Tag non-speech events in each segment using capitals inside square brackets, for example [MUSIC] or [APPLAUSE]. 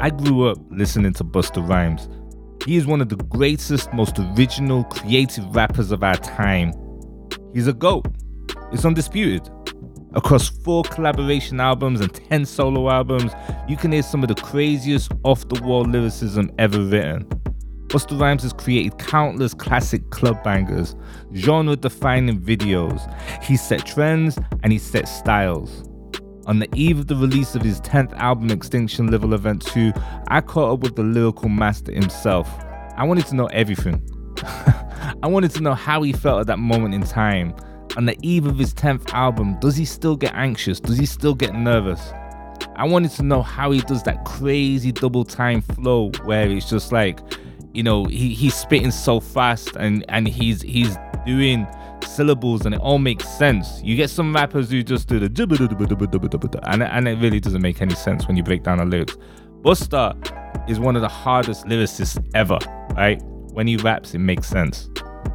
I grew up listening to Busta Rhymes. He is one of the greatest, most original, creative rappers of our time. He's a GOAT. It's undisputed. Across four collaboration albums and 10 solo albums, you can hear some of the craziest off the wall lyricism ever written. Busta Rhymes has created countless classic club bangers, genre defining videos. He set trends and he set styles. On the eve of the release of his 10th album, Extinction Level Event 2, I caught up with the lyrical master himself. I wanted to know everything. [LAUGHS] I wanted to know how he felt at that moment in time. On the eve of his 10th album, does he still get anxious? Does he still get nervous? I wanted to know how he does that crazy double time flow where it's just like, you know, he, he's spitting so fast and, and he's he's doing syllables and it all makes sense. You get some rappers who just do the and, and it really doesn't make any sense when you break down the lyrics. Busta is one of the hardest lyricists ever, right? When he raps, it makes sense.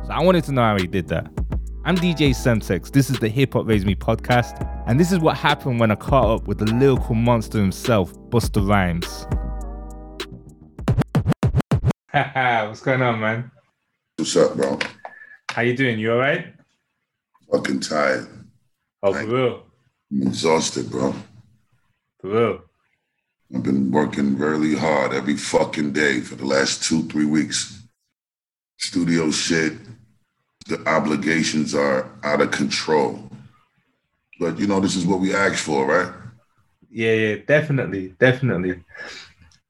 So I wanted to know how he did that. I'm DJ Semtex. This is the Hip Hop Raised Me podcast, and this is what happened when I caught up with the lyrical monster himself, Busta Rhymes. What's going on, man? What's up, bro? How you doing? You all right? Fucking tired. Oh, for real? I'm exhausted, bro. For real? I've been working really hard every fucking day for the last two, three weeks. Studio shit, the obligations are out of control. But you know, this is what we asked for, right? Yeah, yeah, definitely, definitely.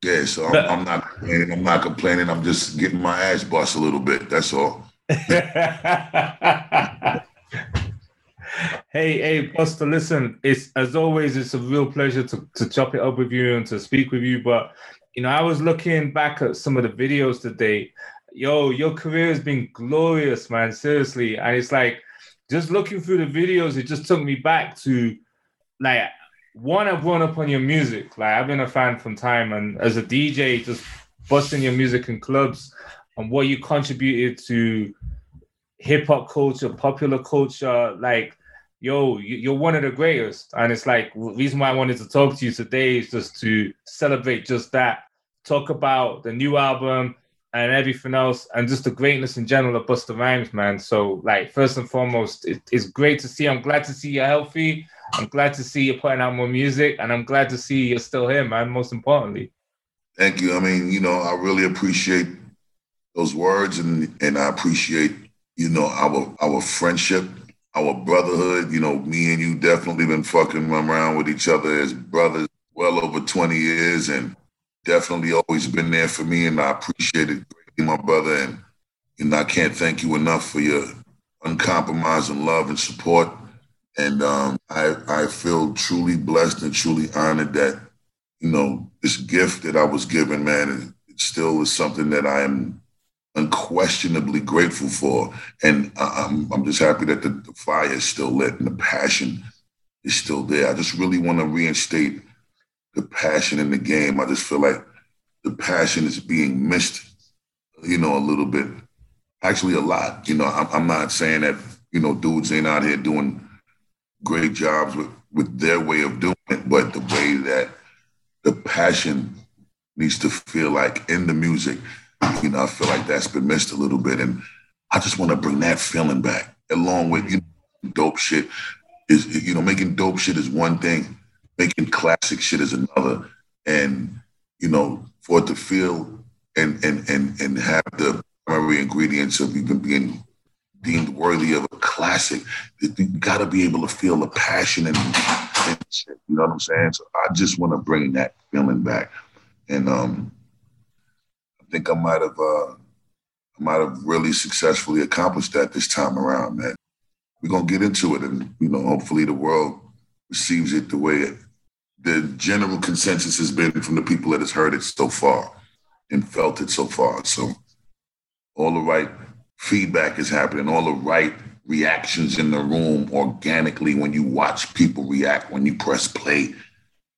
Yeah, so I'm, I'm not complaining. I'm not complaining. I'm just getting my ass bust a little bit. That's all. [LAUGHS] hey, hey, Busta, listen, it's as always, it's a real pleasure to, to chop it up with you and to speak with you. But you know, I was looking back at some of the videos today. Yo, your career has been glorious, man. Seriously. And it's like just looking through the videos, it just took me back to like one, I've grown up on your music. Like I've been a fan from time and as a DJ, just busting your music in clubs and what you contributed to hip hop culture, popular culture, like yo, you're one of the greatest. And it's like reason why I wanted to talk to you today is just to celebrate just that, talk about the new album and everything else, and just the greatness in general of Busta Rhymes, man. So, like, first and foremost, it, it's great to see. I'm glad to see you're healthy. I'm glad to see you're putting out more music, and I'm glad to see you're still here, man. Most importantly. Thank you. I mean, you know, I really appreciate those words, and and I appreciate you know our our friendship, our brotherhood. You know, me and you definitely been fucking around with each other as brothers well over 20 years, and definitely always been there for me, and I appreciate it greatly, my brother. And know, I can't thank you enough for your uncompromising love and support. And um, I I feel truly blessed and truly honored that you know this gift that I was given, man. It still is something that I am unquestionably grateful for. And I'm, I'm just happy that the, the, fire is still lit and the passion is still there. I just really want to reinstate the passion in the game. I just feel like the passion is being missed, you know, a little bit. Actually, a lot. You know, I'm, I'm not saying that, you know, dudes ain't out here doing great jobs with, with their way of doing it, but the way that the passion needs to feel like in the music you know, I feel like that's been missed a little bit, and I just want to bring that feeling back, along with you know, dope shit. Is you know, making dope shit is one thing, making classic shit is another, and you know, for it to feel and and and and have the primary ingredients of even being deemed worthy of a classic, you got to be able to feel the passion and, and shit. You know what I'm saying? So I just want to bring that feeling back, and um, think I might have uh, I might have really successfully accomplished that this time around, man. We're gonna get into it, and you know, hopefully, the world receives it the way it, the general consensus has been from the people that has heard it so far and felt it so far. So, all the right feedback is happening, all the right reactions in the room organically when you watch people react when you press play.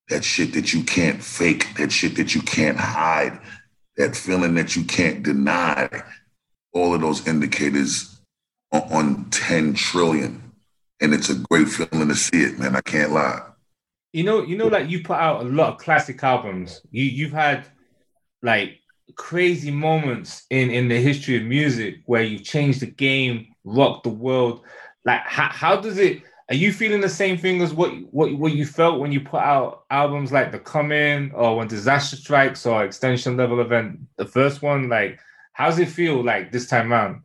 That shit that you can't fake, that shit that you can't hide, that feeling that you can't deny, all of those indicators on 10 trillion. And it's a great feeling to see it, man. I can't lie. You know, you know, like you put out a lot of classic albums. You you've had like crazy moments in in the history of music where you changed the game, rocked the world. Like how, how does it are you feeling the same thing as what what what you felt when you put out albums like The Coming or when Disaster Strikes or Extinction Level Event, the first one? Like, how's it feel like this time around?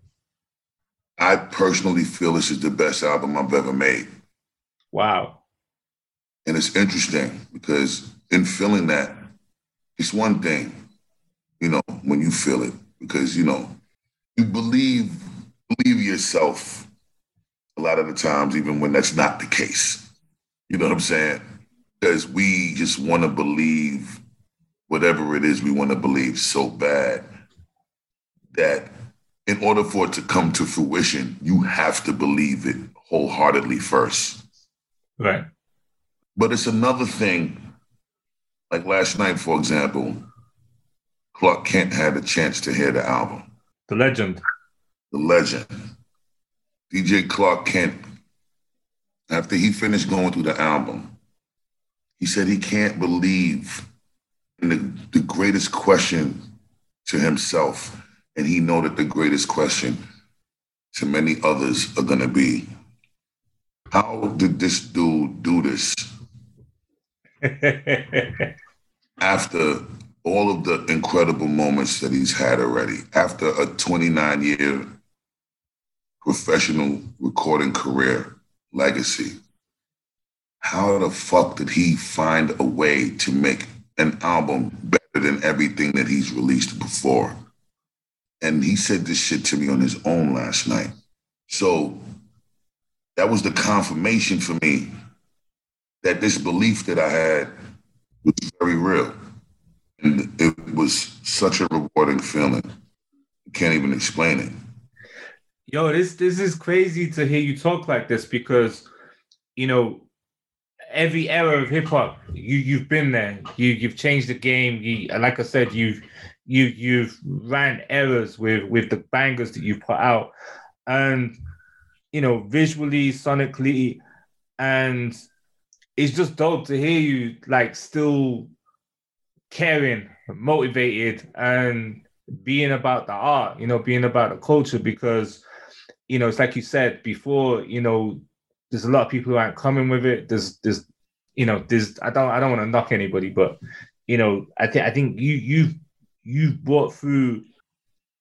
I personally feel this is the best album I've ever made. Wow. And it's interesting because in feeling that, it's one thing, you know, when you feel it, because you know, you believe believe yourself a lot of the times, even when that's not the case. You know what I'm saying? Because we just want to believe whatever it is we want to believe so bad that in order for it to come to fruition, you have to believe it wholeheartedly first. Right. But it's another thing, like last night, for example, Clark Kent had a chance to hear the album. The legend. The legend. DJ Clark Kent, after he finished going through the album, he said he can't believe in the, the greatest question to himself. And he know that the greatest question to many others are gonna be, how did this dude do this? [LAUGHS] after all of the incredible moments that he's had already, after a 29 year professional recording career legacy, how the fuck did he find a way to make an album better than everything that he's released before? And he said this shit to me on his own last night. So that was the confirmation for me that this belief that I had was very real. And it was such a rewarding feeling. I can't even explain it. Yo, this this is crazy to hear you talk like this because you know every era of hip hop, you you've been there. You you've changed the game. You like I said, you've you you've ran errors with with the bangers that you put out, and you know visually, sonically, and it's just dope to hear you like still caring, motivated, and being about the art. You know, being about the culture because you know, it's like you said before, you know, there's a lot of people who aren't coming with it. There's there's you know, there's I don't I don't want to knock anybody, but you know, I think I think you you you've brought through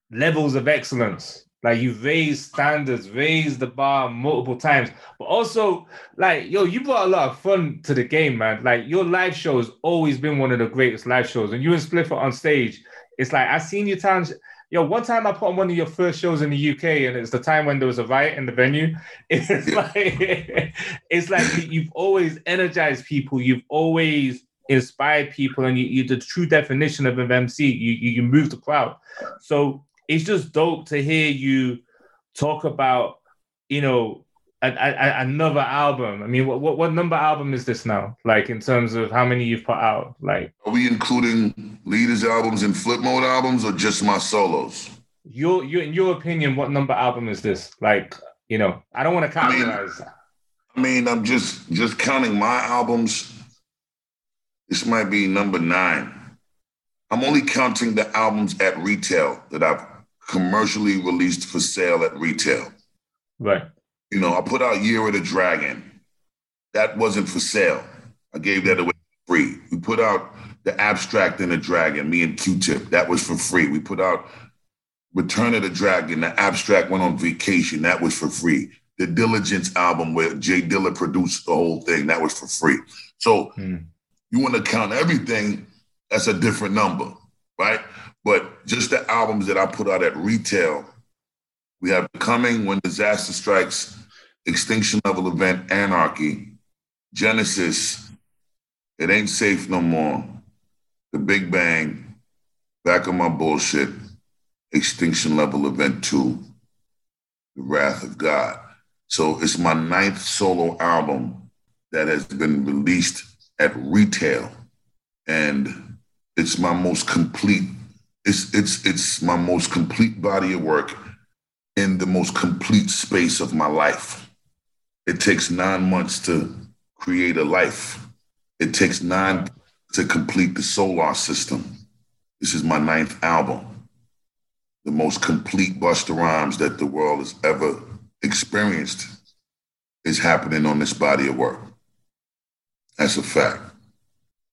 levels of excellence. Like you've raised standards, raised the bar multiple times, but also like yo, you brought a lot of fun to the game, man. Like your live show has always been one of the greatest live shows, and you and Spliff Star on stage. It's like I've seen you times Yo, one time I put on one of your first shows in the UK, and it's the time when there was a riot in the venue. [LAUGHS] It's like it's like you've always energized people. You've always inspired people, and you, you the true definition of an MC. You, you you move the crowd. So it's just dope to hear you talk about, you know, a, a, another album. I mean, what, what, what number album is this now? Like in terms of how many you've put out? Like, are we including leaders albums and flip mode albums, or just my solos? Your, your, in your opinion, what number album is this? Like, you know, I don't want to categorize. I mean, I mean, I'm just just counting my albums. This might be number nine. I'm only counting the albums at retail that I've commercially released for sale at retail. Right. You know, I put out Year of the Dragon. That wasn't for sale. I gave that away for free. We put out The Abstract and the Dragon, me and Q-Tip. That was for free. We put out Return of the Dragon. The Abstract went on vacation. That was for free. The Dillagence album where J Dilla produced the whole thing. That was for free. So hmm. you want to count everything, that's a different number, right? But just the albums that I put out at retail, we have Coming When Disaster Strikes, Extinction Level Event, Anarchy, Genesis, It Ain't Safe No More, The Big Bang, Back on My Bullshit, Extinction Level Event 2, The Wrath of God. So it's my ninth solo album that has been released at retail. And it's my most complete, it's it's it's my most complete body of work in the most complete space of my life. It takes nine months to create a life. It takes nine to complete the solar system. This is my ninth album, the most complete Busta Rhymes that the world has ever experienced is happening on this body of work. That's a fact.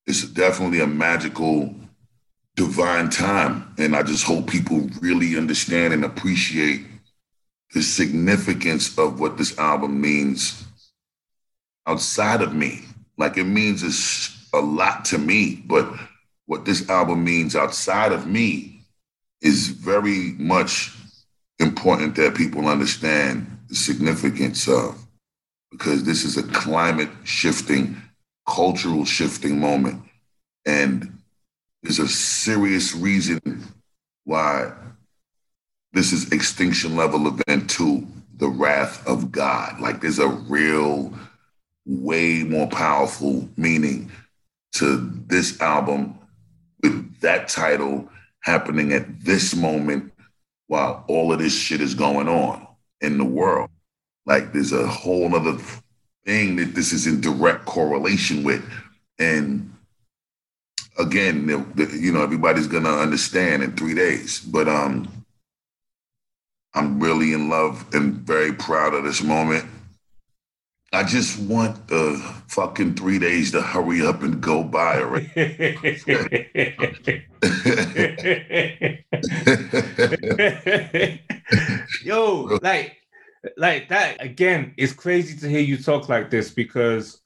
It's definitely a magical, divine time. And I just hope people really understand and appreciate the significance of what this album means outside of me. Like it means a lot to me, but what this album means outside of me is very much important that people understand the significance of because this is a climate shifting, cultural shifting moment. And there's a serious reason why this is extinction level event two, the wrath of God. Like there's a real, way more powerful meaning to this album with that title happening at this moment while all of this shit is going on in the world. Like there's a whole other thing that this is in direct correlation with. And again, you know, everybody's gonna understand in three days. But um, I'm really in love and very proud of this moment. I just want the fucking three days to hurry up and go by already. [LAUGHS] Yo, like like that again it's crazy to hear you talk like this because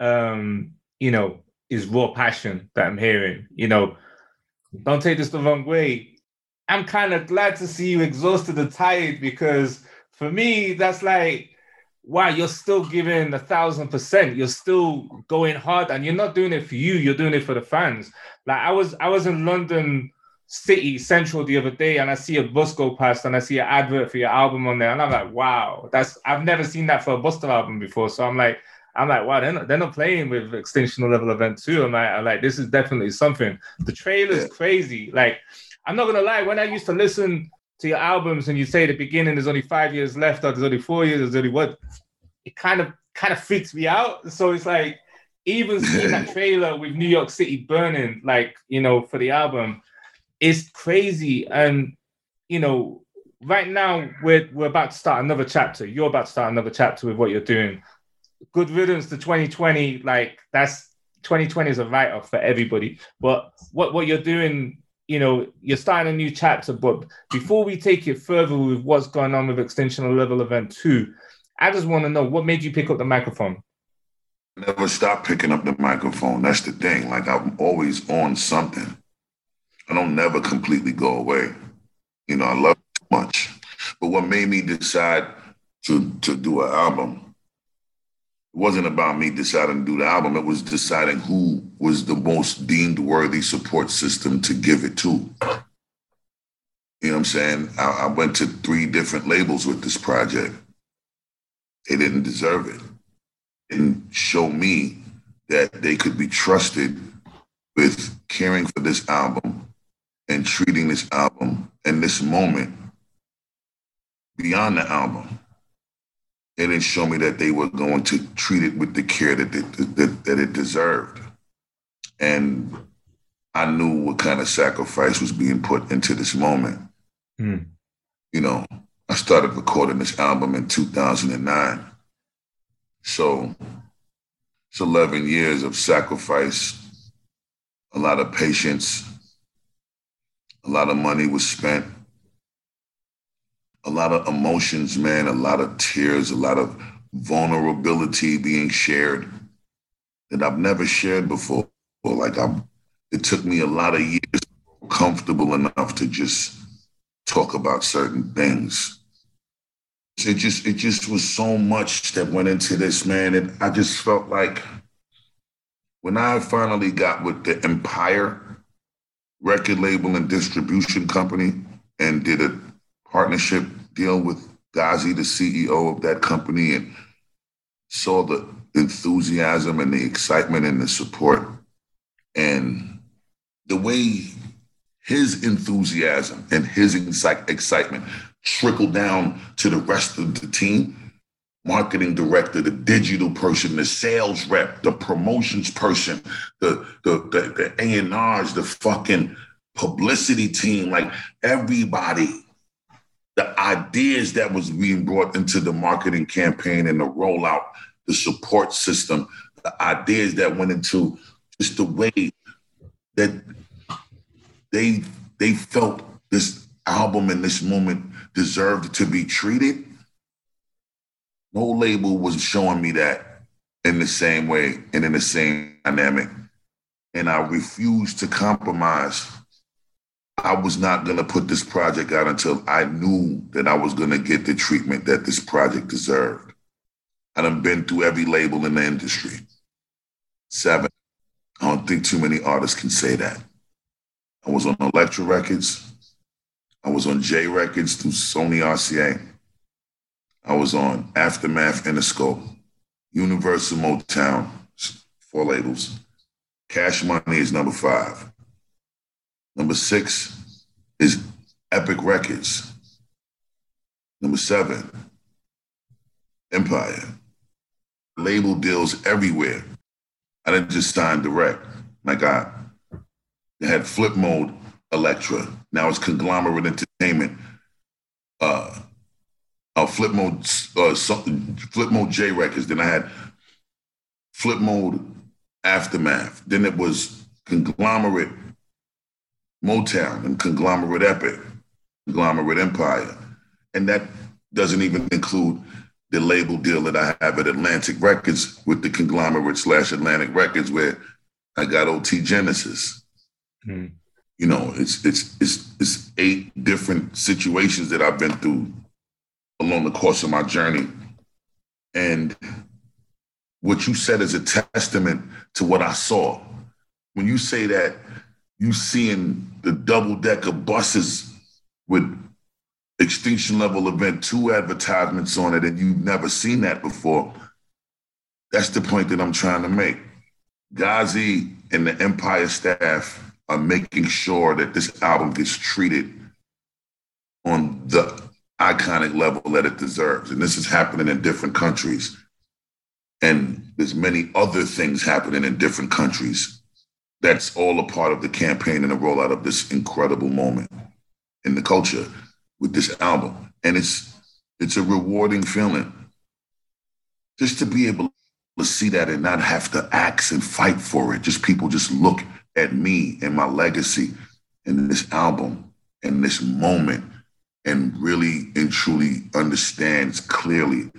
um you know is raw passion that i'm hearing you know don't take this the wrong way i'm kind of glad to see you exhausted and tired because for me that's like wow you're still giving a thousand percent you're still going hard and you're not doing it for you you're doing it for the fans like i was i was in london City Central the other day and I see a bus go past and I see an advert for your album on there and I'm like, wow, that's I've never seen that for a Busta album before. So I'm like, I'm like, wow, they're not, they're not playing with Extinction Level Event 2. I'm like, I'm like, this is definitely something. The trailer's crazy. Like, I'm not gonna lie, when I used to listen to your albums and you say the beginning there's only five years left or there's only four years, there's only what, it kind of kind of freaks me out. So it's like even seeing that [LAUGHS] trailer with New York City burning, like, you know, for the album it's crazy. And you know, right now we're we're about to start another chapter. You're about to start another chapter with what you're doing. Good riddance to 2020. Like that's 2020 is a write-off for everybody. But what what you're doing, you know, you're starting a new chapter. But before we take it further with what's going on with Extinction Level Event Two, I just want to know what made you pick up the microphone. Never stop picking up the microphone. That's the thing. Like I'm always on something. I don't never completely go away. You know, I love it too much. But what made me decide to to do an album wasn't about me deciding to do the album. It was deciding who was the most deemed worthy support system to give it to. You know what I'm saying? I, I went to three different labels with this project. They didn't deserve it. Didn't show me that they could be trusted with caring for this album and treating this album and this moment beyond the album. They didn't show me that they were going to treat it with the care that it, that, that it deserved. And I knew what kind of sacrifice was being put into this moment. Mm. You know, I started recording this album in 2009. So it's 11 years of sacrifice, a lot of patience, a lot of money was spent. A lot of emotions, man, a lot of tears, a lot of vulnerability being shared that I've never shared before. Like I'm, it took me a lot of years comfortable enough to just talk about certain things. It just it just was so much that went into this, man. And I just felt like when I finally got with the Empire record label and distribution company and did a partnership deal with Ghazi, the CEO of that company, and saw the enthusiasm and the excitement and the support. And the way his enthusiasm and his excitement trickled down to the rest of the team marketing director, the digital person, the sales rep, the promotions person, the the the, the A&Rs, the fucking publicity team, like everybody, ideas that was being brought into the marketing campaign and the rollout, the support system, the ideas that went into just the way that they they felt this album in this moment deserved to be treated. No label was showing me that in the same way and in the same dynamic. And I refused to compromise. I was not going to put this project out until I knew that I was going to get the treatment that this project deserved. And I done been through every label in the industry. Seven. I don't think too many artists can say that. I was on Elektra Records. I was on J Records through Sony RCA. I was on Aftermath Interscope, Universal Motown, four labels. Cash Money is number five. Number six is Epic Records. Number seven, Empire. Label deals everywhere. I didn't just sign direct. Like I had flip mode Elektra. Now it's conglomerate entertainment. Uh, uh flip mode, uh, flip mode J records. Then I had flip mode aftermath. Then it was conglomerate Motown and conglomerate Epic, conglomerate Empire, and that doesn't even include the label deal that I have at Atlantic Records with the conglomerate slash Atlantic Records, where I got OT Genesis. Mm. You know, it's it's it's it's eight different situations that I've been through along the course of my journey, and what you said is a testament to what I saw. When you say that you seeing the double decker buses with extinction level event two advertisements on it and you've never seen that before that's the point that i'm trying to make. Ghazi and the empire staff are making sure that this album gets treated on the iconic level that it deserves and this is happening in different countries and there's many other things happening in different countries that's all a part of the campaign and the rollout of this incredible moment in the culture with this album. And it's it's a rewarding feeling just to be able to see that and not have to ask and fight for it. Just people just look at me and my legacy in this album and this moment and really and truly understands clearly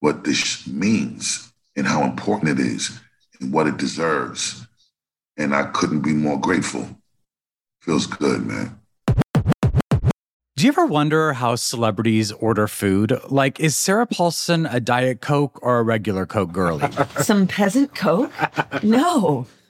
what this means and how important it is and what it deserves. And I couldn't be more grateful. Feels good, man. Do you ever wonder how celebrities order food? Like, is Sarah Paulson a Diet Coke or a regular Coke girlie? [LAUGHS] Some peasant Coke? No.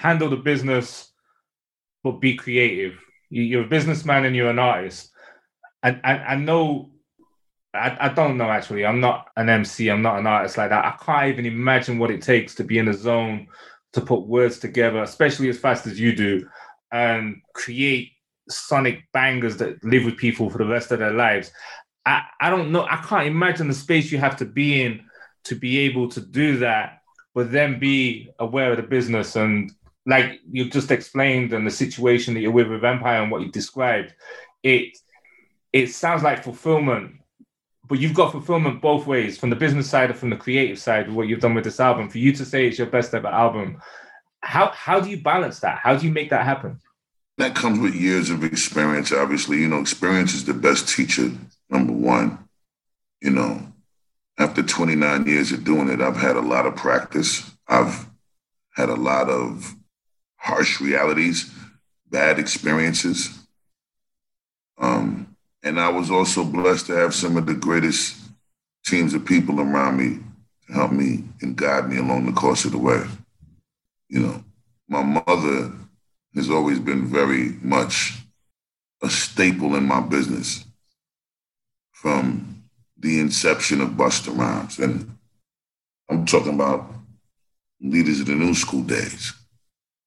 handle the business but be creative? You're a businessman and you're an artist. And I, I, know, I, I don't know actually. I'm not an MC. I'm not an artist like that. I can't even imagine what it takes to be in a zone to put words together, especially as fast as you do, and create sonic bangers that live with people for the rest of their lives. I, I don't know. I can't imagine the space you have to be in to be able to do that but then be aware of the business and like you just explained and the situation that you're with with Empire and what you described, it it sounds like fulfillment, but you've got fulfillment both ways, from the business side and from the creative side, of what you've done with this album. For you to say it's your best ever album, how how do you balance that? How do you make that happen? That comes with years of experience, obviously. You know, experience is the best teacher, number one. You know, after 29 years of doing it, I've had a lot of practice. I've had a lot of harsh realities, bad experiences. Um, and I was also blessed to have some of the greatest teams of people around me to help me and guide me along the course of the way. You know, my mother has always been very much a staple in my business from the inception of Busta Rhymes. And I'm talking about leaders of the new school days.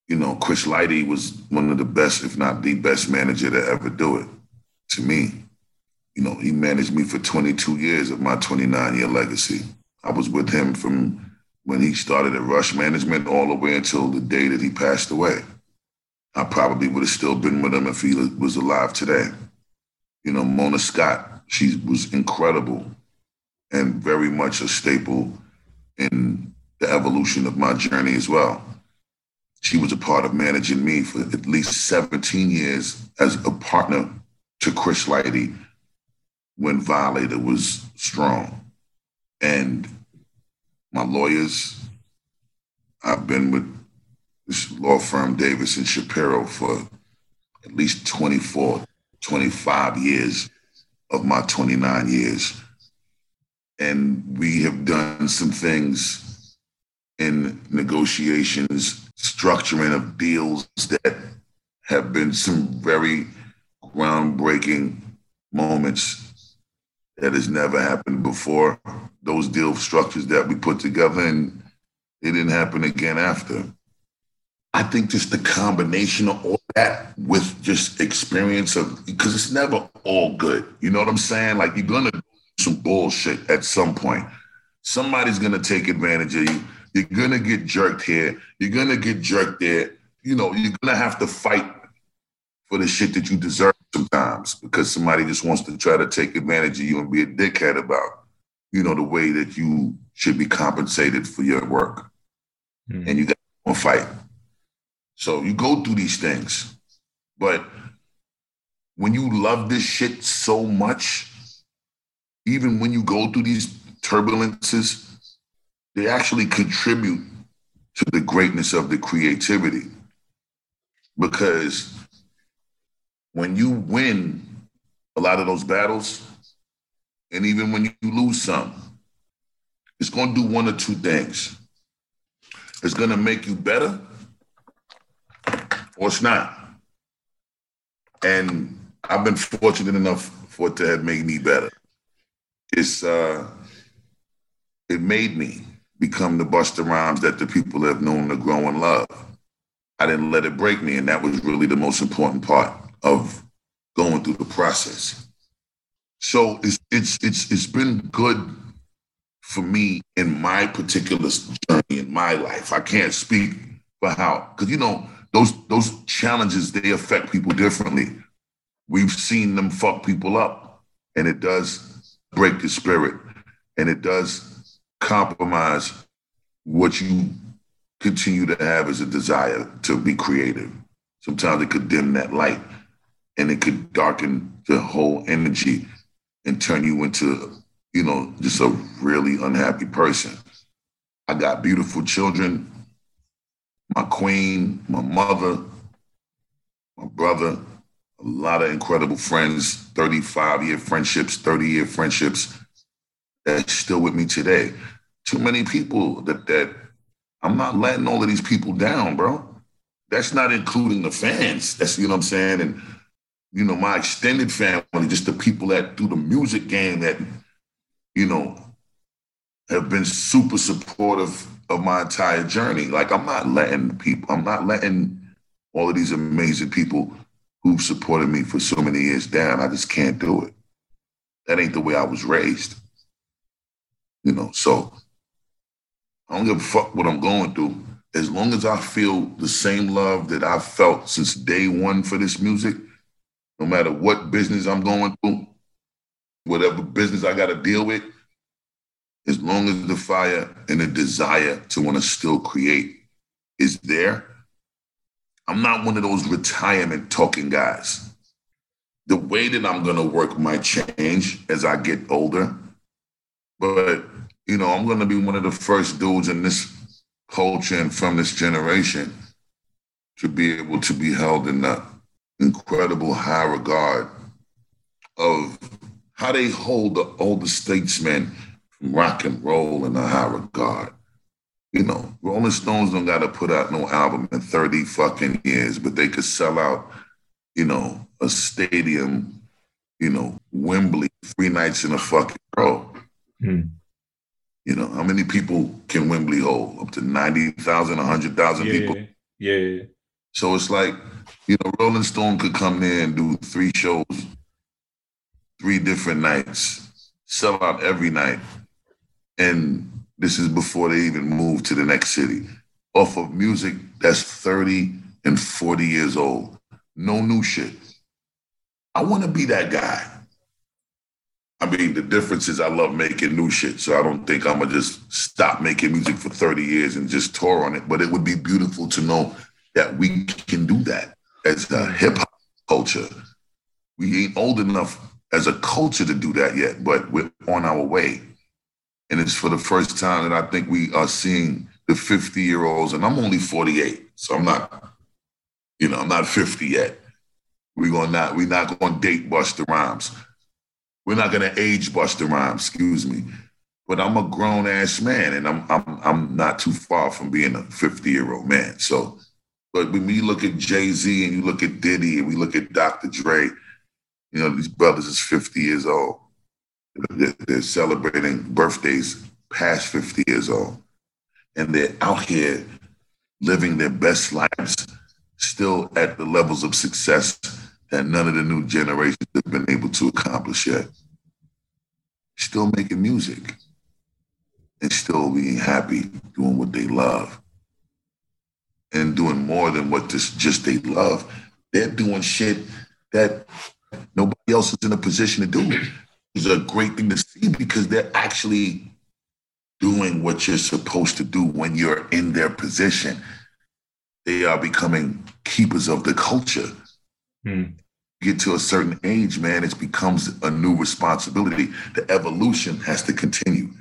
You know, Chris Lighty was one of the best, if not the best manager to ever do it to me. You know, he managed me for 22 years of my 29 year legacy. I was with him from when he started at Rush Management all the way until the day that he passed away. I probably would have still been with him if he was alive today. You know, Mona Scott, she was incredible and very much a staple in the evolution of my journey as well. She was a part of managing me for at least 17 years as a partner to Chris Lighty when Violator was strong. And my lawyers, I've been with this law firm, Davis and Shapiro, for at least 24, 25 years of my 29 years. And we have done some things in negotiations, structuring of deals that have been some very groundbreaking moments that has never happened before. Those deal structures that we put together, and it didn't happen again after. I think just the combination of all that with just experience of because it's never all good. You know what I'm saying? Like you're gonna do some bullshit at some point. Somebody's gonna take advantage of you. You're gonna get jerked here. You're gonna get jerked there. You know, you're gonna have to fight for the shit that you deserve sometimes because somebody just wants to try to take advantage of you and be a dickhead about, you know, the way that you should be compensated for your work. Mm. And you got to fight. So you go through these things. But when you love this shit so much, even when you go through these turbulences, they actually contribute to the greatness of the creativity. Because when you win a lot of those battles, and even when you lose some, it's going to do one or two things. It's going to make you better or it's not. And I've been fortunate enough for it to have made me better. It's uh, it made me become the Busta Rhymes that the people have known to grow and love. I didn't let it break me, and that was really the most important part of going through the process. So it's it's it's it's been good for me in my particular journey in my life. I can't speak for how, because you know, those those challenges they affect people differently. We've seen them fuck people up, and it does break the spirit, and it does compromise what you continue to have as a desire to be creative. Sometimes it could dim that light, and it could darken the whole energy and turn you into, you know, just a really unhappy person. I got beautiful children my queen, my mother, my brother, a lot of incredible friends, 35 year friendships, 30 year friendships that's still with me today. Too many people that that I'm not letting all of these people down, bro. That's not including the fans. That's you know what I'm saying? And you know, my extended family, just the people that do the music game that, you know, have been super supportive of my entire journey. Like I'm not letting people, I'm not letting all of these amazing people who've supported me for so many years down. I just can't do it. That ain't the way I was raised. You know, so I don't give a fuck what I'm going through. As long as I feel the same love that I've felt since day one for this music, no matter what business I'm going through, whatever business I got to deal with, as long as the fire and the desire to want to still create is there, I'm not one of those retirement talking guys. The way that I'm going to work might change as I get older, but you know, I'm going to be one of the first dudes in this culture and from this generation to be able to be held in the incredible high regard of how they hold the older statesmen from rock and roll in a high regard. You know, Rolling Stones don't got to put out no album in 30 fucking years, but they could sell out, you know, a stadium, you know, Wembley, three nights in a fucking row. Mm. You know, how many people can Wembley hold? Up to 90,000, 100,000 Yeah, people. yeah. So it's like, you know, Rolling Stone could come there and do three shows, three different nights, sell out every night. And this is before they even move to the next city. Off of music that's 30 and 40 years old. No new shit. I want to be that guy. I mean, the difference is I love making new shit. So I don't think I'm going to just stop making music for 30 years and just tour on it. But it would be beautiful to know that we can do that as a mm. hip hop culture. We ain't old enough as a culture to do that yet, but we're on our way. And it's for the first time that I think we are seeing the 50 year olds, and I'm only 48, so I'm not, you know, I'm not 50 yet. We're gonna not, we're not gonna date Busta Rhymes. We're not gonna age Busta Rhymes, excuse me. But I'm a grown ass man, and I'm I'm I'm not too far from being a 50 year old man. So, but when we look at Jay Z and you look at Diddy and we look at Dr. Dre, you know these brothers is 50 years old. They're, they're celebrating birthdays past 50 years old, and they're out here living their best lives, still at the levels of success that none of the new generations have been able to accomplish yet. Still making music and still being happy doing what they love and doing more than what this just they love. They're doing shit that nobody else is in a position to do. It's a great thing to see because they're actually doing what you're supposed to do when you're in their position. They are becoming keepers of the culture. Mm. Get to a certain age, man, it becomes a new responsibility. The evolution has to continue.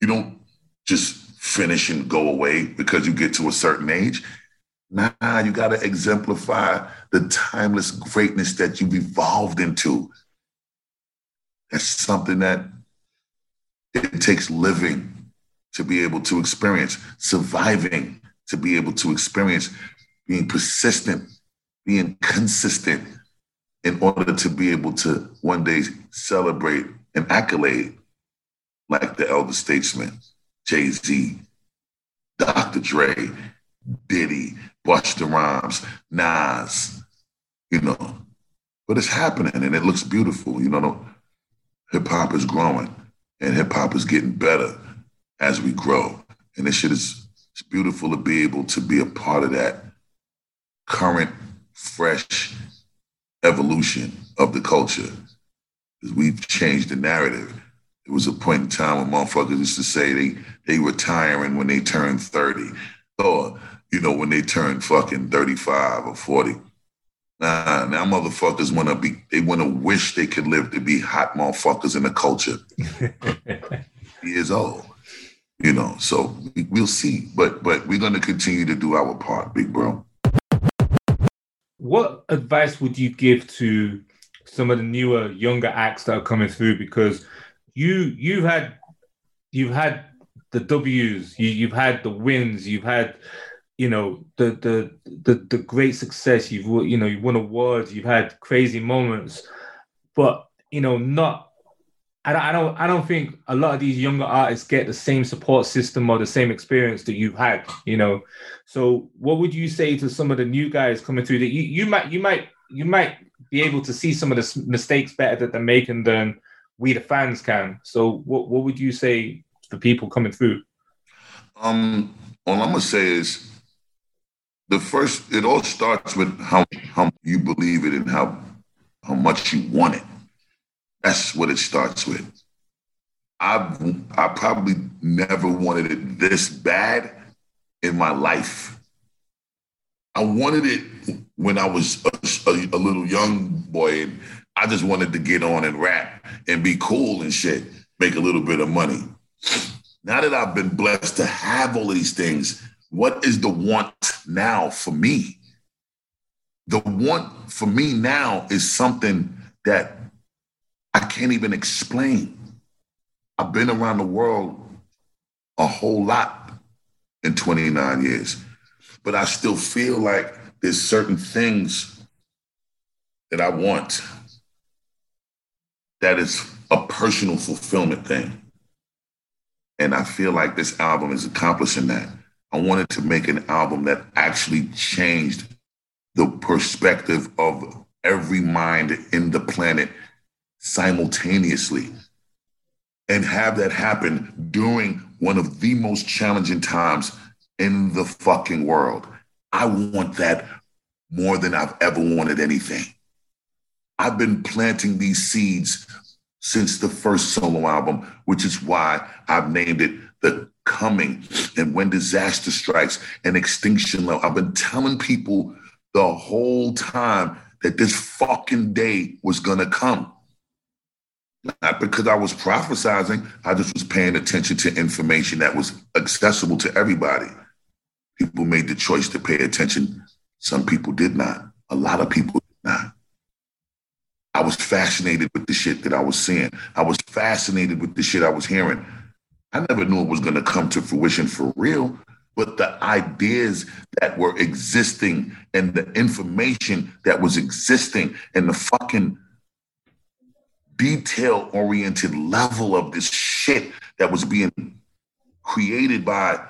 You don't just finish and go away because you get to a certain age. Nah, you got to exemplify the timeless greatness that you've evolved into. That's something that it takes living to be able to experience, surviving to be able to experience, being persistent, being consistent in order to be able to one day celebrate an accolade like the elder statesman, Jay Z, Dr. Dre, Diddy, Busta Rhymes, Nas, you know. But it's happening and it looks beautiful. You know, hip hop is growing and hip hop is getting better as we grow. And this shit is it's beautiful to be able to be a part of that current, fresh evolution of the culture. Because we've changed the narrative. There was a point in time when motherfuckers used to say they they retiring when they turn 30. Or, you know, when they turn fucking 35 or 40. Nah, now motherfuckers wanna be they wanna wish they could live to be hot motherfuckers in the culture. [LAUGHS] Years old. You know, so we, we'll see. But but we're gonna continue to do our part, big bro. What advice would you give to some of the newer, younger acts that are coming through? Because you you've had you've had the W's, you, you've had the wins, you've had you know the the the the great success. You've you know you won awards, you've had crazy moments, but you know not. I don't, I don't I don't think a lot of these younger artists get the same support system or the same experience that you've had, you know. So what would you say to some of the new guys coming through that you, you might you might you might be able to see some of the mistakes better that they're making than we the fans can. So what what would you say for people coming through? Um, all I'm gonna say is the first. It all starts with how how you believe it and how how much you want it. That's what it starts with. I I probably never wanted it this bad in my life. I wanted it when I was a, a- a little young boy, and I just wanted to get on and rap and be cool and shit, make a little bit of money. Now that I've been blessed to have all these things, what is the want now for me? The want for me now is something that can't even explain. I've been around the world a whole lot in 29 years, but I still feel like there's certain things that I want that is a personal fulfillment thing. And I feel like this album is accomplishing that. I wanted to make an album that actually changed the perspective of every mind in the planet simultaneously and have that happen during one of the most challenging times in the fucking world. I want that more than I've ever wanted anything. I've been planting these seeds since the first solo album, which is why I've named it The Coming and When Disaster Strikes and Extinction Level. I've been telling people the whole time that this fucking day was gonna come. Not because I was prophesizing, I just was paying attention to information that was accessible to everybody. People made the choice to pay attention. Some people did not. A lot of people did not. I was fascinated with the shit that I was seeing. I was fascinated with the shit I was hearing. I never knew it was going to come to fruition for real, but the ideas that were existing and the information that was existing and the fucking detail oriented level of this shit that was being created by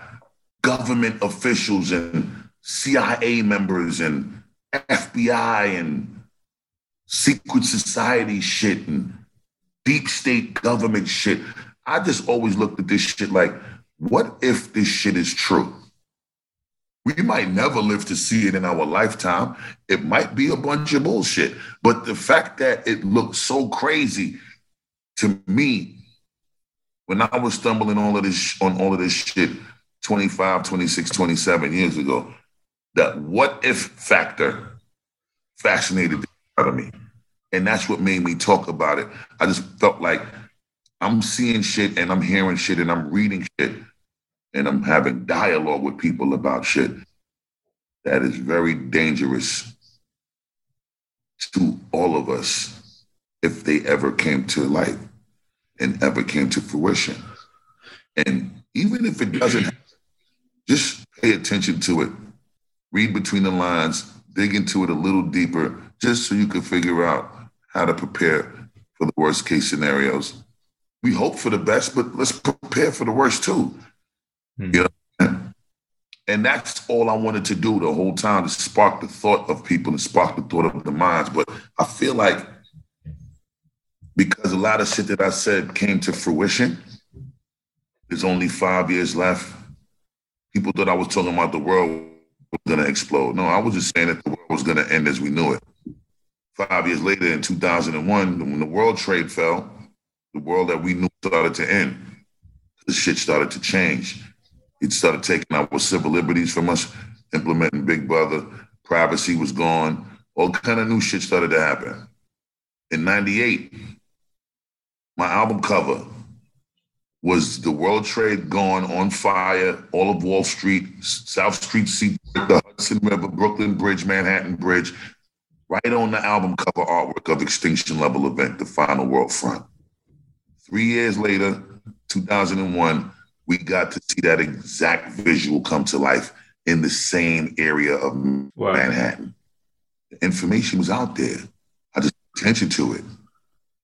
government officials and CIA members and FBI and secret society shit and deep state government shit. I just always looked at this shit like, what if this shit is true? We might never live to see it in our lifetime. It might be a bunch of bullshit. But the fact that it looked so crazy to me when I was stumbling all of this on all of this shit 25, 26, 27 years ago, that what if factor fascinated out of me. And that's what made me talk about it. I just felt like I'm seeing shit and I'm hearing shit and I'm reading shit and I'm having dialogue with people about shit that is very dangerous to all of us if they ever came to light and ever came to fruition. And even if it doesn't, just pay attention to it. Read between the lines, dig into it a little deeper, just so you can figure out how to prepare for the worst case scenarios. We hope for the best, but let's prepare for the worst too. Hmm. You know? And that's all I wanted to do the whole time to spark the thought of people and spark the thought of the minds. But I feel like because a lot of shit that I said came to fruition, there's only five years left. People thought I was talking about the world was going to explode. No, I was just saying that the world was going to end as we knew it. Five years later, in 2001, when the World Trade fell, the world that we knew started to end. The shit started to change. It started taking out our civil liberties from us, implementing Big Brother. Privacy was gone. All kind of new shit started to happen. In '98, my album cover was the World Trade gone on fire, all of Wall Street, South Street the Hudson River, Brooklyn Bridge, Manhattan Bridge, right on the album cover artwork of Extinction Level Event, the final World Front. Three years later, 2001, we got to see that exact visual come to life in the same area of Wow. Manhattan. The information was out there. I just paid attention to it.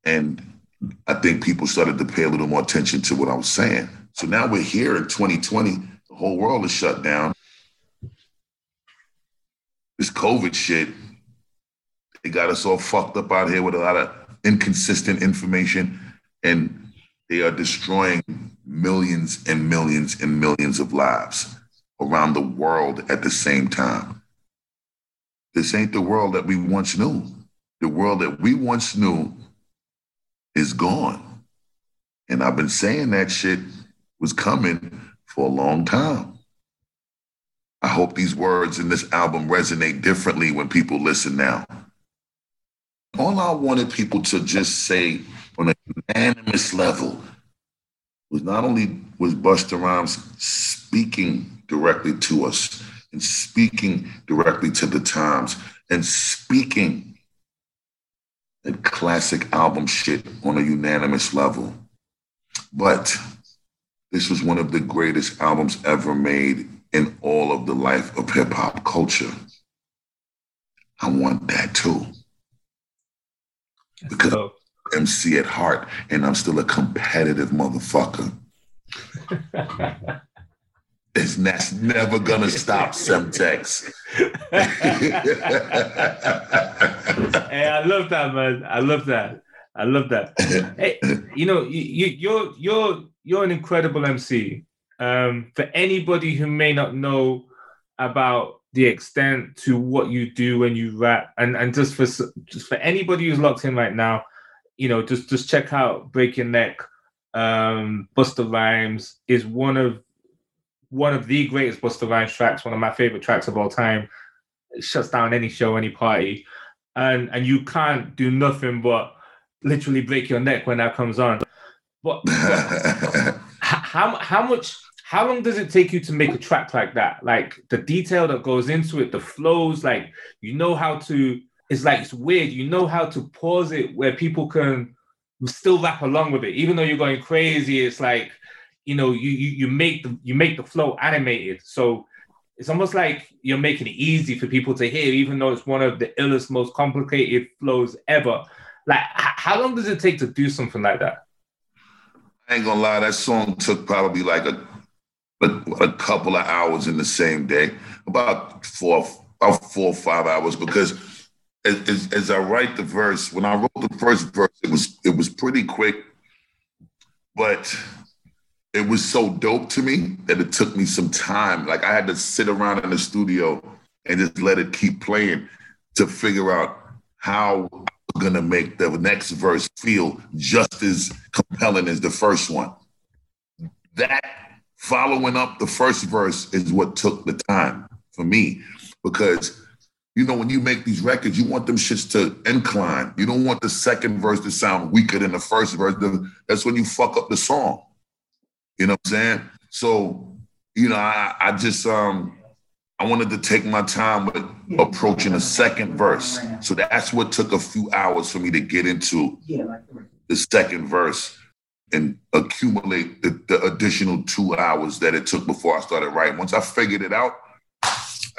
And I think people started to pay a little more attention to what I was saying. So now we're here in 2020. The whole world is shut down. This COVID shit, they got us all fucked up out here with a lot of inconsistent information, and they are destroying millions and millions and millions of lives around the world at the same time. This ain't the world that we once knew. The world that we once knew is gone. And I've been saying that shit was coming for a long time. I hope these words in this album resonate differently when people listen now. All I wanted people to just say on a unanimous level was not only was Busta Rhymes speaking directly to us and speaking directly to the times and speaking that classic album shit on a unanimous level. But this was one of the greatest albums ever made in all of the life of hip hop culture. I want that too. Because MC at heart and I'm still a competitive motherfucker. [LAUGHS] It's that's never gonna stop Semtex. hey, I love that, man. I love that. I love that. hey, you know, you, you, you're you're you're an incredible MC. Um, for anybody who may not know about the extent to what you do when you rap, and and just for just for anybody who's locked in right now, you know, just just check out Break Your Neck. Um, Busta Rhymes is one of one of the greatest Busta Rhymes tracks, one of my favorite tracks of all time. It shuts down any show, any party, and and you can't do nothing but literally break your neck when that comes on. But, [LAUGHS] but how how much how long does it take you to make a track like that? Like the detail that goes into it, the flows, like you know how to. It's like it's weird. You know how to pause it where people can still rap along with it, even though you're going crazy. It's like you know you you, you make the you make the flow animated. So it's almost like you're making it easy for people to hear, even though it's one of the illest, most complicated flows ever. Like, h- how long does it take to do something like that? I ain't gonna lie, that song took probably like a, a a couple of hours in the same day, about four about four or five hours because as, as, I write the verse, when I wrote the first verse, it was it was pretty quick, but it was so dope to me that it took me some time. Like I had to sit around in the studio and just let it keep playing to figure out how I'm gonna make the next verse feel just as compelling as the first one. That following up the first verse is what took the time for me because you know when you make these records you want them shits to incline. You don't want the second verse to sound weaker than the first verse. That's when you fuck up the song. You know what i'm saying? So you know i, I just um i wanted to take my time with approaching a second verse. So that's what took a few hours for me to get into the second verse and accumulate the, the additional two hours that it took before I started writing. Once I figured it out,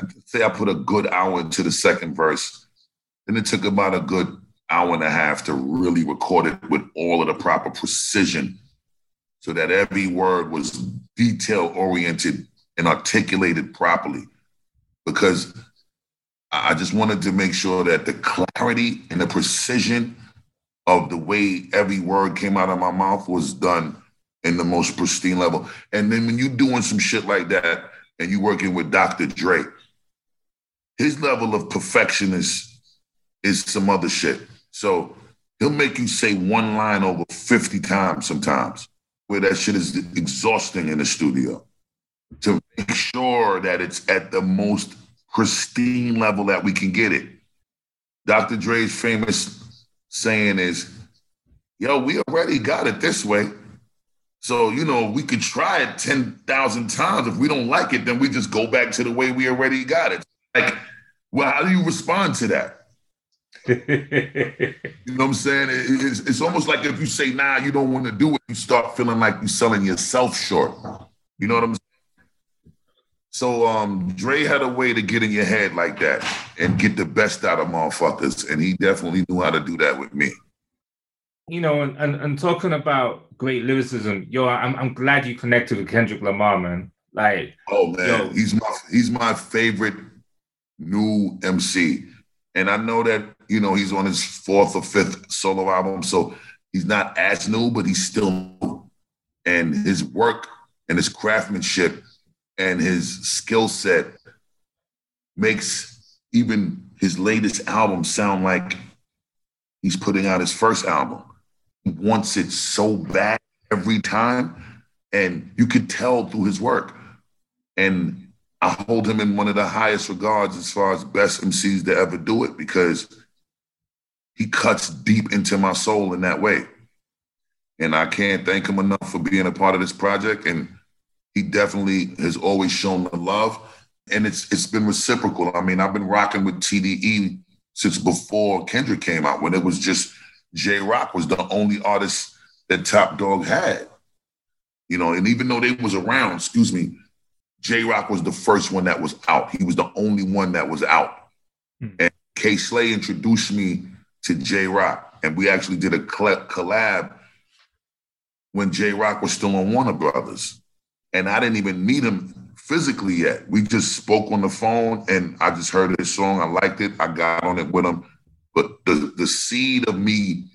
I say I put a good hour into the second verse. Then it took about a good hour and a half to really record it with all of the proper precision so that every word was detail oriented and articulated properly. Because I I just wanted to make sure that the clarity and the precision of the way every word came out of my mouth was done in the most pristine level. And then when you're doing some shit like that and you're working with Dr. Dre, his level of perfection is is some other shit. So he'll make you say one line over 50 times sometimes, where that shit is exhausting in the studio. To make sure that it's at the most pristine level that we can get it. Dr. Dre's famous saying is, yo, we already got it this way. So, you know, we could try it 10,000 times. If we don't like it, then we just go back to the way we already got it. Like, well, how do you respond to that? [LAUGHS] You know what I'm saying? It's, it's almost like if you say, nah, you don't want to do it, you start feeling like you're selling yourself short. You know what I'm saying? So um Dre had a way to get in your head like that and get the best out of motherfuckers. And he definitely knew how to do that with me. you know, and, and, and talking about great lyricism, yo, I'm, I'm glad you connected with Kendrick Lamar, man. Like, Oh man, Yo. he's my he's my favorite new MC. And I know that, you know, he's on his fourth or fifth solo album, so he's not as new, but he's still new. And his work and his craftsmanship and his skill set makes even his latest album sound like he's putting out his first album. He wants it so bad every time. And you could tell through his work. And I hold him in one of the highest regards as far as best MCs to ever do it because he cuts deep into my soul in that way. And I can't thank him enough for being a part of this project. And he definitely has always shown the love. And it's it's been reciprocal. I mean, I've been rocking with TDE since before Kendrick came out, when it was just Jay Rock was the only artist that Top Dog had. You know, and even though they was around, excuse me, Jay Rock was the first one that was out. He was the only one that was out. Hmm. And Kay Slay introduced me to Jay Rock, and we actually did a collab when Jay Rock was still on Warner Brothers. And I didn't even meet him physically yet. We just spoke on the phone, and I just heard his song. I liked it. I got on it with him. But the the seed of me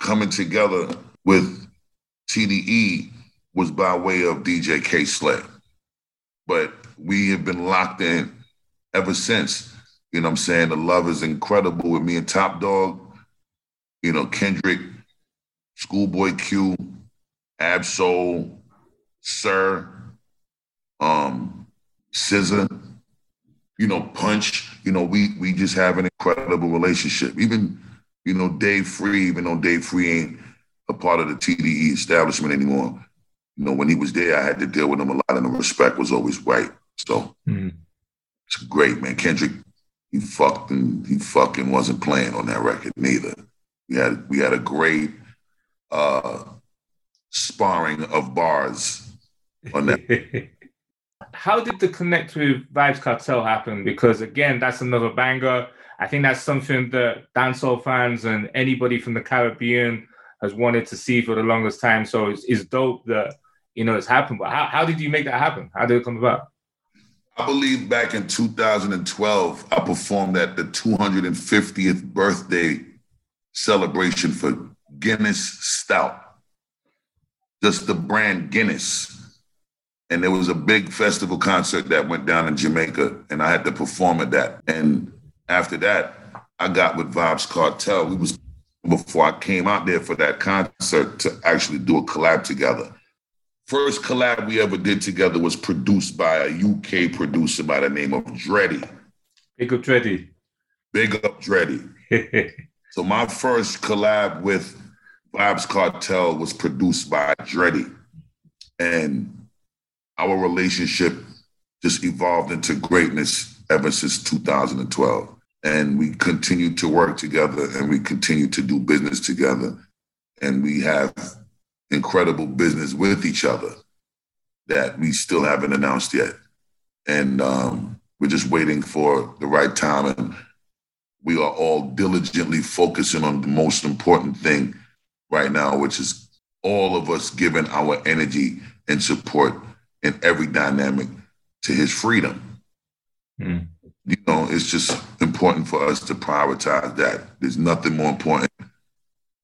coming together with TDE was by way of DJ Kay Slay. But we have been locked in ever since. You know what I'm saying? The love is incredible with me and Top Dog, you know, Kendrick, Schoolboy Q, Ab-Soul, Sir, um, SZA, you know, Punch. You know, we we just have an incredible relationship. Even, you know, Dave Free, even though Dave Free ain't a part of the TDE establishment anymore. You know, when he was there, I had to deal with him a lot, and the respect was always right. So Hmm. it's great, man. Kendrick, he fucking he fucking wasn't playing on that record neither. We had we had a great uh sparring of bars on that. [LAUGHS] How did the connect with Vybz Kartel happen? Because again, that's another banger. I think that's something that dancehall fans and anybody from the Caribbean has wanted to see for the longest time. So it's, it's dope that you know it's happened. But how, how did you make that happen? How did it come about? I believe back in 2012, I performed at the 250th birthday celebration for Guinness Stout, just the brand Guinness. And there was a big festival concert that went down in Jamaica, and I had to perform at that. And after that, I got with Vybz Kartel. We was before I came out there for that concert to actually do a collab together. First collab we ever did together was produced by a UK producer by the name of Dreddy. Big up Dreddy. Big up Dreddy. [LAUGHS] So my first collab with Vybz Kartel was produced by Dreddy. And our relationship just evolved into greatness ever since 2012. And we continue to work together and we continue to do business together. And we have incredible business with each other that we still haven't announced yet. And um, we're just waiting for the right time. And we are all diligently focusing on the most important thing right now, which is all of us giving our energy and support in every dynamic to his freedom. Hmm. You know, it's just important for us to prioritize that. There's nothing more important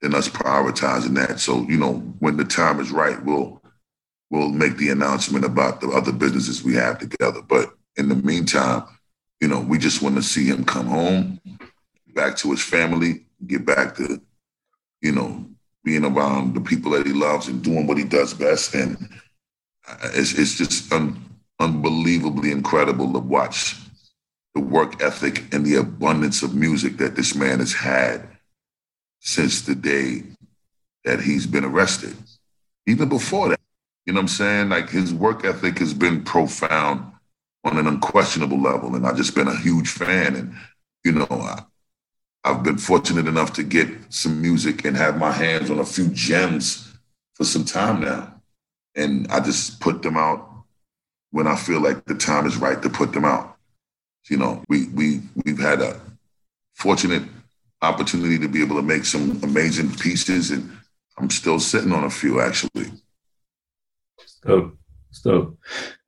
than us prioritizing that. So, you know, when the time is right, we'll we'll make the announcement about the other businesses we have together. But in the meantime, you know, we just want to see him come home, back to his family, get back to, you know, being around the people that he loves and doing what he does best. And uh, it's it's just un, unbelievably incredible to watch the work ethic and the abundance of music that this man has had since the day that he's been arrested. Even before that, you know what I'm saying? Like his work ethic has been profound on an unquestionable level. And I've just been a huge fan. And, you know, I, I've been fortunate enough to get some music and have my hands on a few gems for some time now. And I just put them out when I feel like the time is right to put them out. You know, we we we've had a fortunate opportunity to be able to make some amazing pieces, and I'm still sitting on a few actually. Dope. Dope.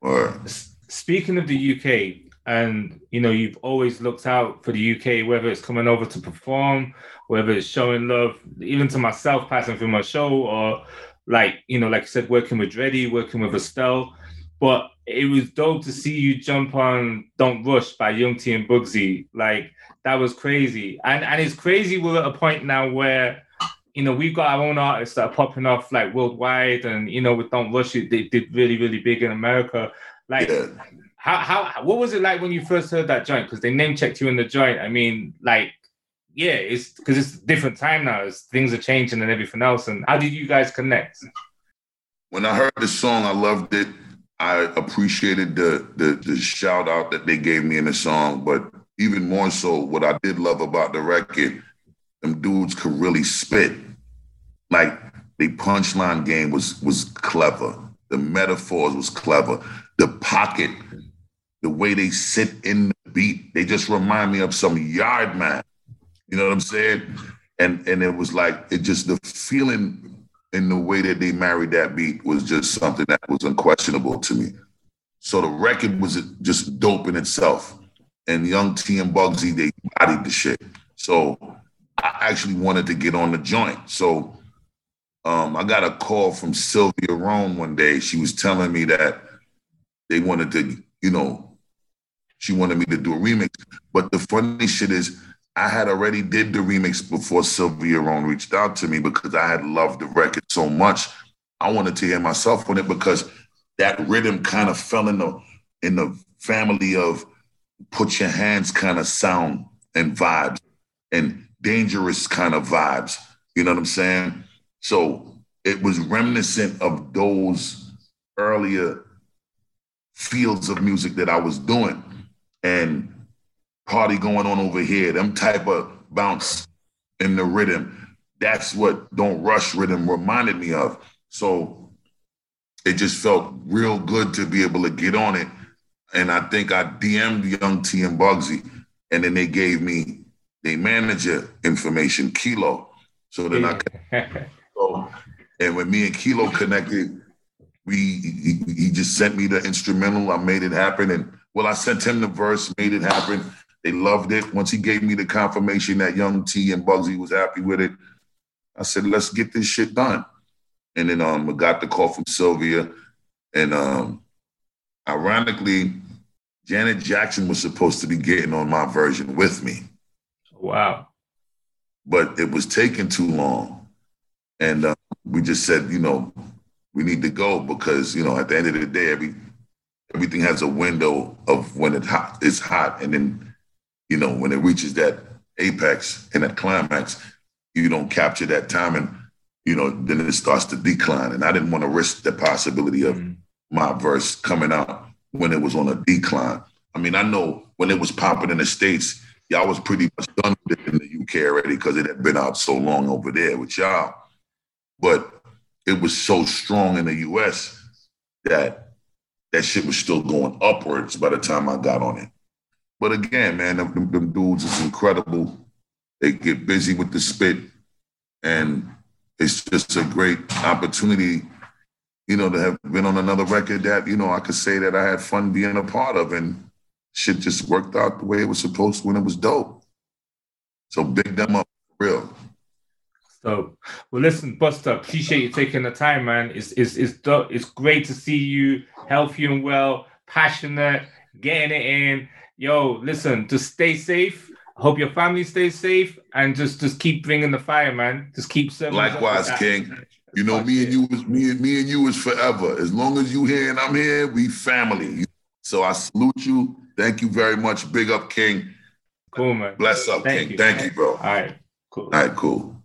Or Speaking of the UK, and you know, you've always looked out for the UK, whether it's coming over to perform, whether it's showing love, even to myself passing through my show, or like you know, like I said, working with Dreddy, working with Estelle. But it was dope to see you jump on "Don't Rush" by Young T and Bugsy. Like that was crazy, and and it's crazy. We're at a point now where you know, we've got our own artists that are popping off like worldwide, and you know, with Don't Rush It, they did really, really big in America. Like, yeah, how, how, what was it like when you first heard that joint? Because they name checked you in the joint. I mean, like, yeah, it's because it's a different time now. It's, things are changing and everything else. And how did you guys connect? when I heard the song, I loved it. I appreciated the, the the shout out that they gave me in the song, but even more so, what I did love about the record, them dudes could really spit. Like the punchline game was was clever. The metaphors was clever. The pocket, the way they sit in the beat, they just remind me of some yard man. You know what I'm saying? And and it was like it just the feeling in the way that they married that beat was just something that was unquestionable to me. So the record was just dope in itself. And Young T and Bugsy, they bodied the shit. So I actually wanted to get on the joint. So um, I got a call from Sylvia Rhone one day. She was telling me that they wanted to, you know, she wanted me to do a remix. But the funny shit is, I had already did the remix before Sylvia Rhone reached out to me because I had loved the record so much. I wanted to hear myself on it because that rhythm kind of fell in the in the family of put your hands kind of sound and vibes and dangerous kind of vibes. You know what I'm saying? So it was reminiscent of those earlier fields of music that I was doing. And party going on over here, them type of bounce in the rhythm. That's what Don't Rush rhythm reminded me of. So it just felt real good to be able to get on it. And I think I DM'd Young T and Bugsy, and then they gave me the manager information, Kilo. So then yeah. I could, so, and when me and Kilo connected, we he, he just sent me the instrumental. I made it happen, and well, I sent him the verse, made it happen. They loved it. Once he gave me the confirmation that Young T and Bugsy was happy with it, I said, "Let's get this shit done." And then um, I got the call from Sylvia, and um, ironically, Janet Jackson was supposed to be getting on my version with me. Wow. But it was taking too long. And uh, we just said, you know, we need to go because, you know, at the end of the day, every everything has a window of when it's hot, it's hot. And then, you know, when it reaches that apex and that climax, you don't capture that time and, you know, then it starts to decline. And I didn't want to risk the possibility of mm. My verse coming out when it was on a decline. I mean, I know when it was popping in the States, y'all was pretty much done with it in the UK already because it had been out so long over there with y'all. But it was so strong in the US that that shit was still going upwards by the time I got on it. But again, man, them, them, dudes is incredible. They get busy with the spit, and it's just a great opportunity, you know, to have been on another record that, you know, I could say that I had fun being a part of. And shit just worked out the way it was supposed to when it was dope. So big them up, real. So, well, listen, Busta, appreciate you taking the time, man. It's it's it's dope. It's great to see you healthy and well, passionate, getting it in. Yo, listen, just stay safe. Hope your family stays safe, and just just keep bringing the fire, man. Just keep serving. Likewise, King. You know, me and you was me and me and you is forever. As long as you here and I'm here, we family. So I salute you. Thank you very much. Big up, King. Cool, man. Bless up, Thank King. You. Thank you, bro. All right. Cool. All right, cool.